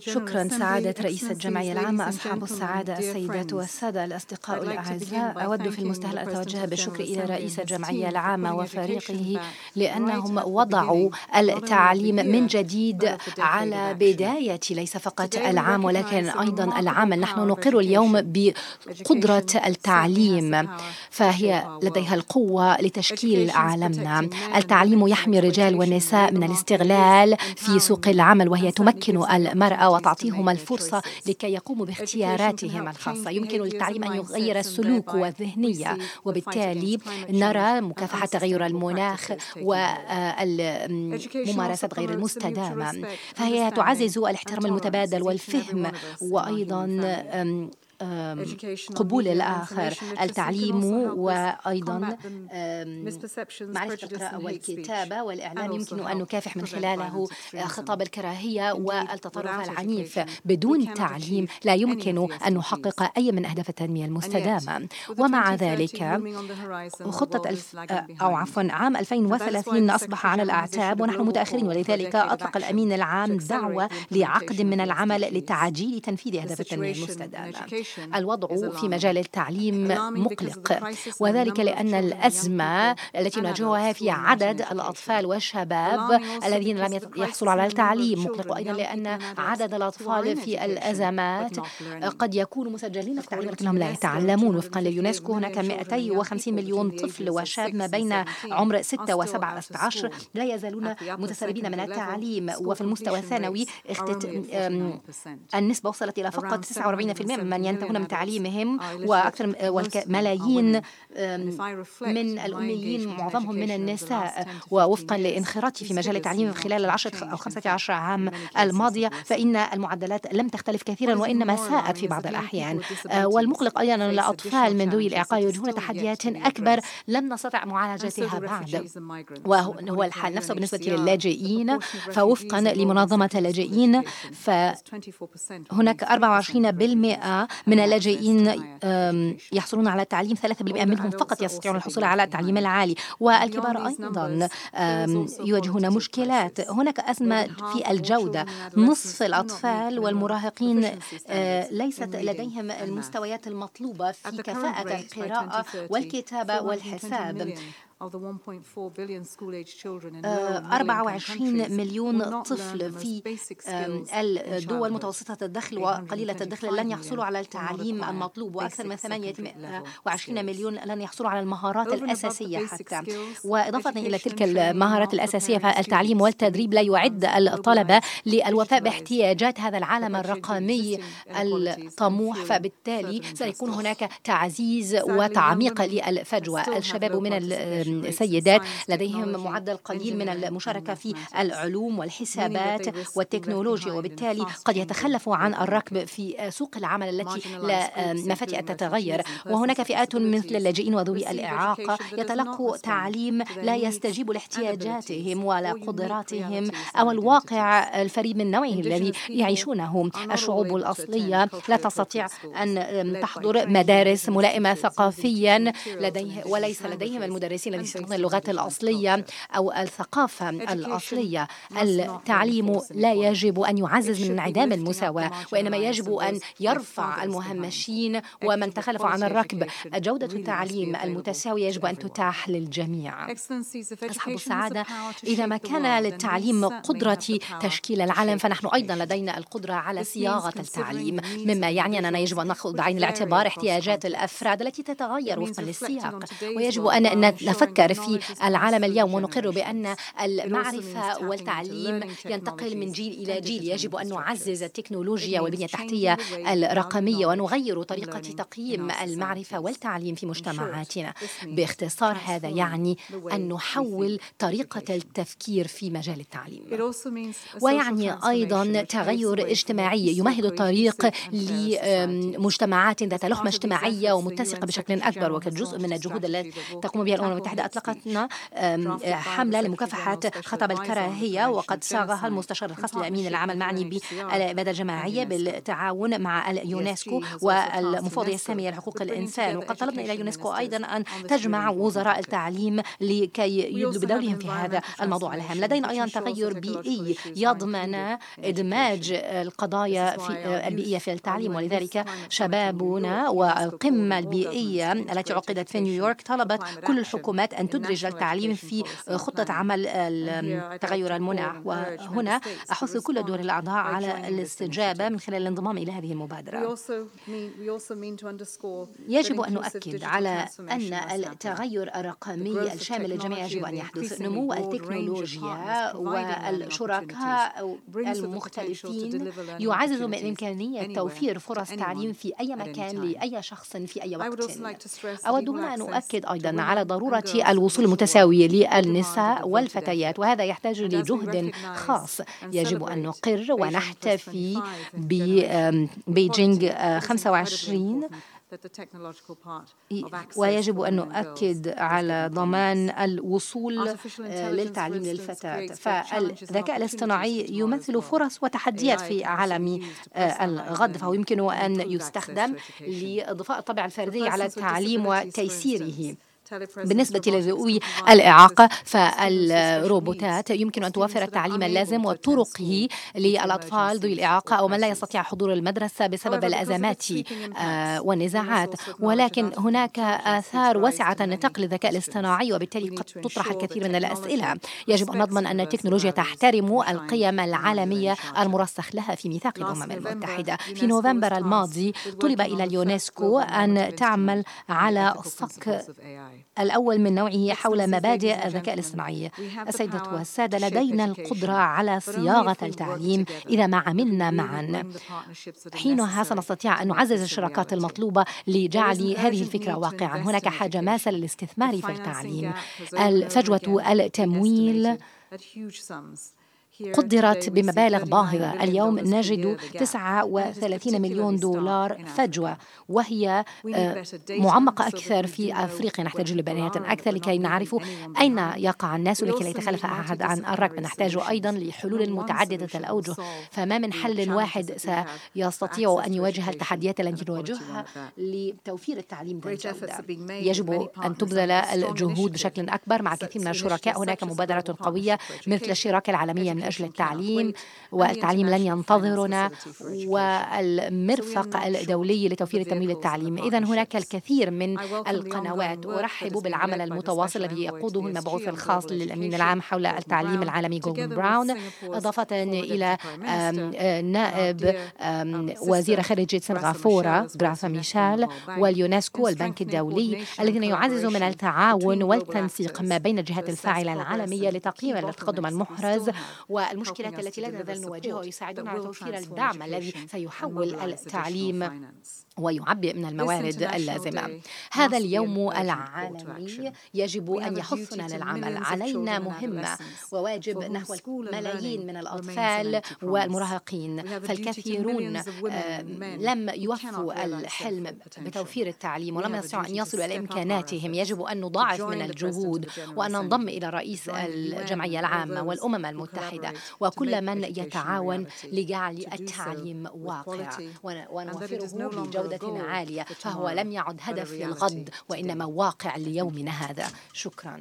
شكرا سعادة رئيس الجمعية العامة أصحاب السعادة السيدات والسادة الأصدقاء الأعزاء. أود في المستهل أتوجه بالشكر إلى رئيس الجمعية العامة وفريقه لأنهم وضعوا التعليم من جديد على بداية ليس فقط العام ولكن أيضا العمل نحن نقر اليوم بقدرة التعليم فهي لديها القوة لتشكيل عالمنا. التعليم يحمي الرجال والنساء من الاستغلال في سوق العمل وهي تمكن المرأة وتعطيهم الفرصة لكي يقوموا باختياراتهم الخاصة. يمكن للتعليم أن يغير السلوك والذهنية وبالتالي نرى مكافحة تغير المناخ والممارسات غير المستدامة. فهي تعزز الاحترام المتبادل والفهم وأيضا قبول الآخر التعليم وأيضا معرفة القراءة والكتابة والإعلام يمكن أن نكافح من خلاله خطاب الكراهية والتطرف العنيف. بدون تعليم لا يمكن أن نحقق أي من أهداف التنمية المستدامة. ومع ذلك خطة الف أو عفوا عام 2030 أصبح على الأعتاب ونحن متأخرين ولذلك أطلق الأمين العام دعوة لعقد من العمل لتعجيل تنفيذ أهداف التنمية المستدامة. الوضع في مجال التعليم مقلق. وذلك لأن الأزمة التي نواجهها في عدد الأطفال والشباب الذين لم يحصلوا على التعليم. مقلق. أيضا لأن عدد الأطفال في الأزمات قد يكونوا مسجلين في التعليم لكنهم لا يتعلمون وفقا لليونسكو هناك 250 مليون طفل وشاب ما بين عمر 6 و 17 لا يزالون متسربين من التعليم. وفي المستوى الثانوي النسبة وصلت إلى فقط 49% ممن ينتهون من تعليمهم وأكثر ملايين من الأميين معظمهم من النساء ووفقا لإنخراطي في مجال التعليم خلال العشرة أو خمسة عشر عام الماضية فإن المعدلات لم تختلف كثيرا وإنما ساءت في بعض الأحيان. والمقلق أيضا أن الأطفال من ذوي الإعاقة يواجهون تحديات أكبر. لم نستطع معالجتها بعد وهو الحال نفسه بالنسبة للاجئين فوفقا لمنظمة اللاجئين فهناك 24% من اللاجئين يحصلون على التعليم 3% منهم فقط يستطيعون الحصول على التعليم العالي. والكبار أيضا يواجهون مشكلات. هناك أزمة في الجودة. نصف الأطفال والمراهقين ليست لديهم المستويات المطلوبة في كفاءة القراءة والكتابة والحساب. 24 مليون طفل في الدول متوسطة الدخل وقليلة الدخل لن يحصلوا على التعليم المطلوب وأكثر من 28 مليون لن يحصلوا على المهارات الأساسية حتى. وإضافة إلى تلك المهارات الأساسية فالتعليم والتدريب لا يعد الطلبة للوفاء باحتياجات هذا العالم الرقمي الطموح فبالتالي سيكون هناك تعزيز وتعميق للفجوة. الشباب من السيدات لديهم معدل قليل من المشاركة في العلوم والحسابات والتكنولوجيا. وبالتالي قد يتخلفوا عن الركب في سوق العمل التي لا مفاتيح تتغير وهناك فئات مثل اللاجئين وذوي الإعاقة يتلقوا تعليم لا يستجيب لاحتياجاتهم ولا قدراتهم أو الواقع الفريد من نوعه الذي يعيشونه. الشعوب الأصلية لا تستطيع أن تحضر مدارس ملائمة ثقافيا لديه وليس لديهم المدرسين اللغات الأصلية أو الثقافة الأصلية. التعليم لا يجب أن يعزز من انعدام المساواة وإنما يجب أن يرفع المهمشين ومن تخلفوا عن الركب. جودة التعليم المتساوية يجب أن تتاح للجميع. أصحاب السعادة إذا ما كان للتعليم قدرة تشكيل العالم فنحن أيضا لدينا القدرة على صياغة التعليم. مما يعني أننا يجب أن نأخذ بعين الاعتبار احتياجات الأفراد التي تتغير وفقا للسياق. ويجب أن نفكر في العالم اليوم ونقر بأن المعرفة والتعليم ينتقل من جيل إلى جيل. يجب أن نعزز التكنولوجيا والبنية التحتية الرقمية ونغير طريقة تقييم المعرفة والتعليم في مجتمعاتنا. باختصار هذا يعني أن نحول طريقة التفكير في مجال التعليم. ويعني أيضا تغير اجتماعي يمهد الطريق لمجتمعات ذات لحمة اجتماعية ومتسقة بشكل أكبر وكجزء من الجهود التي تقوم بها الأمم المتحدة المتحدة أطلقنا حملة لمكافحة خطب الكراهية وقد صاغها المستشار الخاص للأمين العام المعني بالإبادة الجماعية بالتعاون مع اليونسكو والمفوضية السامية لحقوق الإنسان وقد طلبنا إلى اليونسكو أيضا أن تجمع وزراء التعليم لكي يدلوا بدورهم في هذا الموضوع. الهام لدينا أيضا تغير بيئي يضمن إدماج القضايا في البيئية في التعليم ولذلك شبابنا والقمة البيئية التي عقدت في نيويورك طلبت كل الحكومات أن تدرج التعليم في خطة عمل التغير المنع. وهنا أحث كل دور الأعضاء على الاستجابة من خلال الانضمام إلى هذه المبادرة. يجب أن نؤكد على أن التغير الرقمي الشامل للجميع يجب أن يحدث نمو التكنولوجيا والشركاء المختلفين يعزز من إمكانية توفير فرص تعليم في أي مكان لأي شخص في أي وقت أود هنا أن أؤكد أيضا على ضرورة الوصول المتساوي للنساء والفتيات وهذا يحتاج لجهد خاص. يجب أن نقر ونحتفي ببيجينغ 25 ويجب أن نؤكد على ضمان الوصول للتعليم للفتاة. فالذكاء الاصطناعي يمثل فرص وتحديات في عالم الغد فهو يمكن أن يستخدم لإضفاء الطابع الفردي على التعليم وتيسيره. بالنسبة لذوي الإعاقة فالروبوتات يمكن أن توفر التعليم اللازم وطرقه للأطفال ذوي الإعاقة أو من لا يستطيع حضور المدرسة بسبب الأزمات آه، والنزاعات ولكن هناك آثار واسعة النطاق للذكاء الاصطناعي وبالتالي قد تطرح الكثير من الأسئلة. يجب أن نضمن أن التكنولوجيا تحترم القيم العالمية المرسخ لها في ميثاق الأمم المتحدة. في نوفمبر الماضي طلب إلى اليونسكو أن تعمل على صك الأول من نوعه حول مبادئ الذكاء الاصطناعي السيدات والسادة لدينا القدرة على صياغة التعليم. إذا ما عملنا معا. حينها سنستطيع أن نعزز الشراكات المطلوبة لجعل هذه الفكرة واقعا. هناك حاجة ماسة للاستثمار في التعليم. الفجوة التمويل. قدرت بمبالغ باهظة اليوم نجد 39 مليون دولار فجوة وهي آه، معمقة أكثر في أفريقيا. نحتاج لبيانات أكثر لكي نعرف أين يقع الناس ولكي لا يتخلف أحد عن الركب. نحتاج أيضا لحلول متعددة الأوجه. فما من حل واحد سيستطيع أن يواجه التحديات التي نواجهها لتوفير التعليم يجب أن تبذل الجهود بشكل أكبر. مع كثير من الشركاء هناك مبادرة قوية مثل الشراكة العالمية من أجل التعليم والتعليم لن ينتظرنا والمرفق الدولي لتوفير التمويل التعليم إذا هناك الكثير من القنوات أرحب بالعمل المتواصل الذي يقوده المبعوث الخاص للأمين العام حول التعليم العالمي جوردن براون. إضافة إلى نائب وزير خارجية سنغافورة غراسا ميشيل واليونسكو والبنك الدولي الذين يعززوا من التعاون والتنسيق ما بين الجهات الفاعلة العالمية لتقييم التقدم المحرز والمشكلات التي لا نزال نواجهها ويساعدون على توفير الدعم الذي سيحول التعليم ويعبئ من الموارد اللازمة. هذا اليوم العالمي يجب أن يحثنا للعمل علينا مهمة وواجب نحو ملايين من الأطفال والمراهقين. فالكثيرون آه، لم يوفوا الحلم بتوفير التعليم ولم يستطيعوا أن يصلوا إلى إمكاناتهم. يجب أن نضاعف من الجهود وأن ننضم إلى رئيس الجمعية العامة والأمم المتحدة. وكل من يتعاون لجعل التعليم واقع. ونوفره بجودة جودة عالية فهو لم يعد هدف للغد وإنما واقع ليومنا هذا. شكرا.